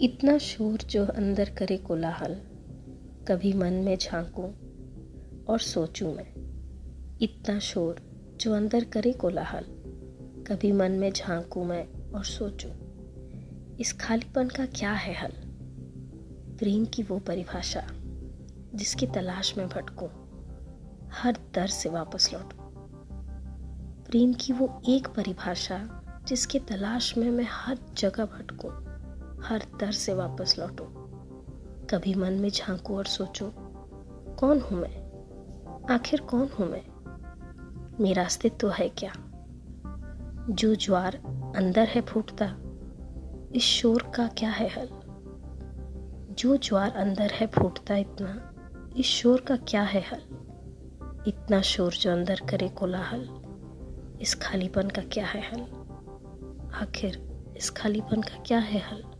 इतना शोर जो अंदर करे कोलाहल, कभी मन में झांकूं और सोचूं मैं। इतना शोर जो अंदर करे कोलाहल, कभी मन में झांकूं मैं और सोचूं, इस खालीपन का क्या है हल? प्रेम की वो परिभाषा जिसकी तलाश में भटकूं, हर दर से वापस लौटूं। प्रेम की वो एक परिभाषा जिसकी तलाश में मैं हर जगह भटकूं। हर दर से वापस लौटो। कभी मन में झांको और सोचो, कौन हूँ मैं? आखिर कौन हूँ मैं? मेरा अस्तित्व है क्या? जो ज्वार अंदर है फूटता, इस शोर का क्या है हल? जो ज्वार अंदर है फूटता इतना, इस शोर का क्या है हल? इतना शोर जो अंदर करे कोलाहल, इस खालीपन का क्या है हल? आखिर इस खालीपन का क्या है हल?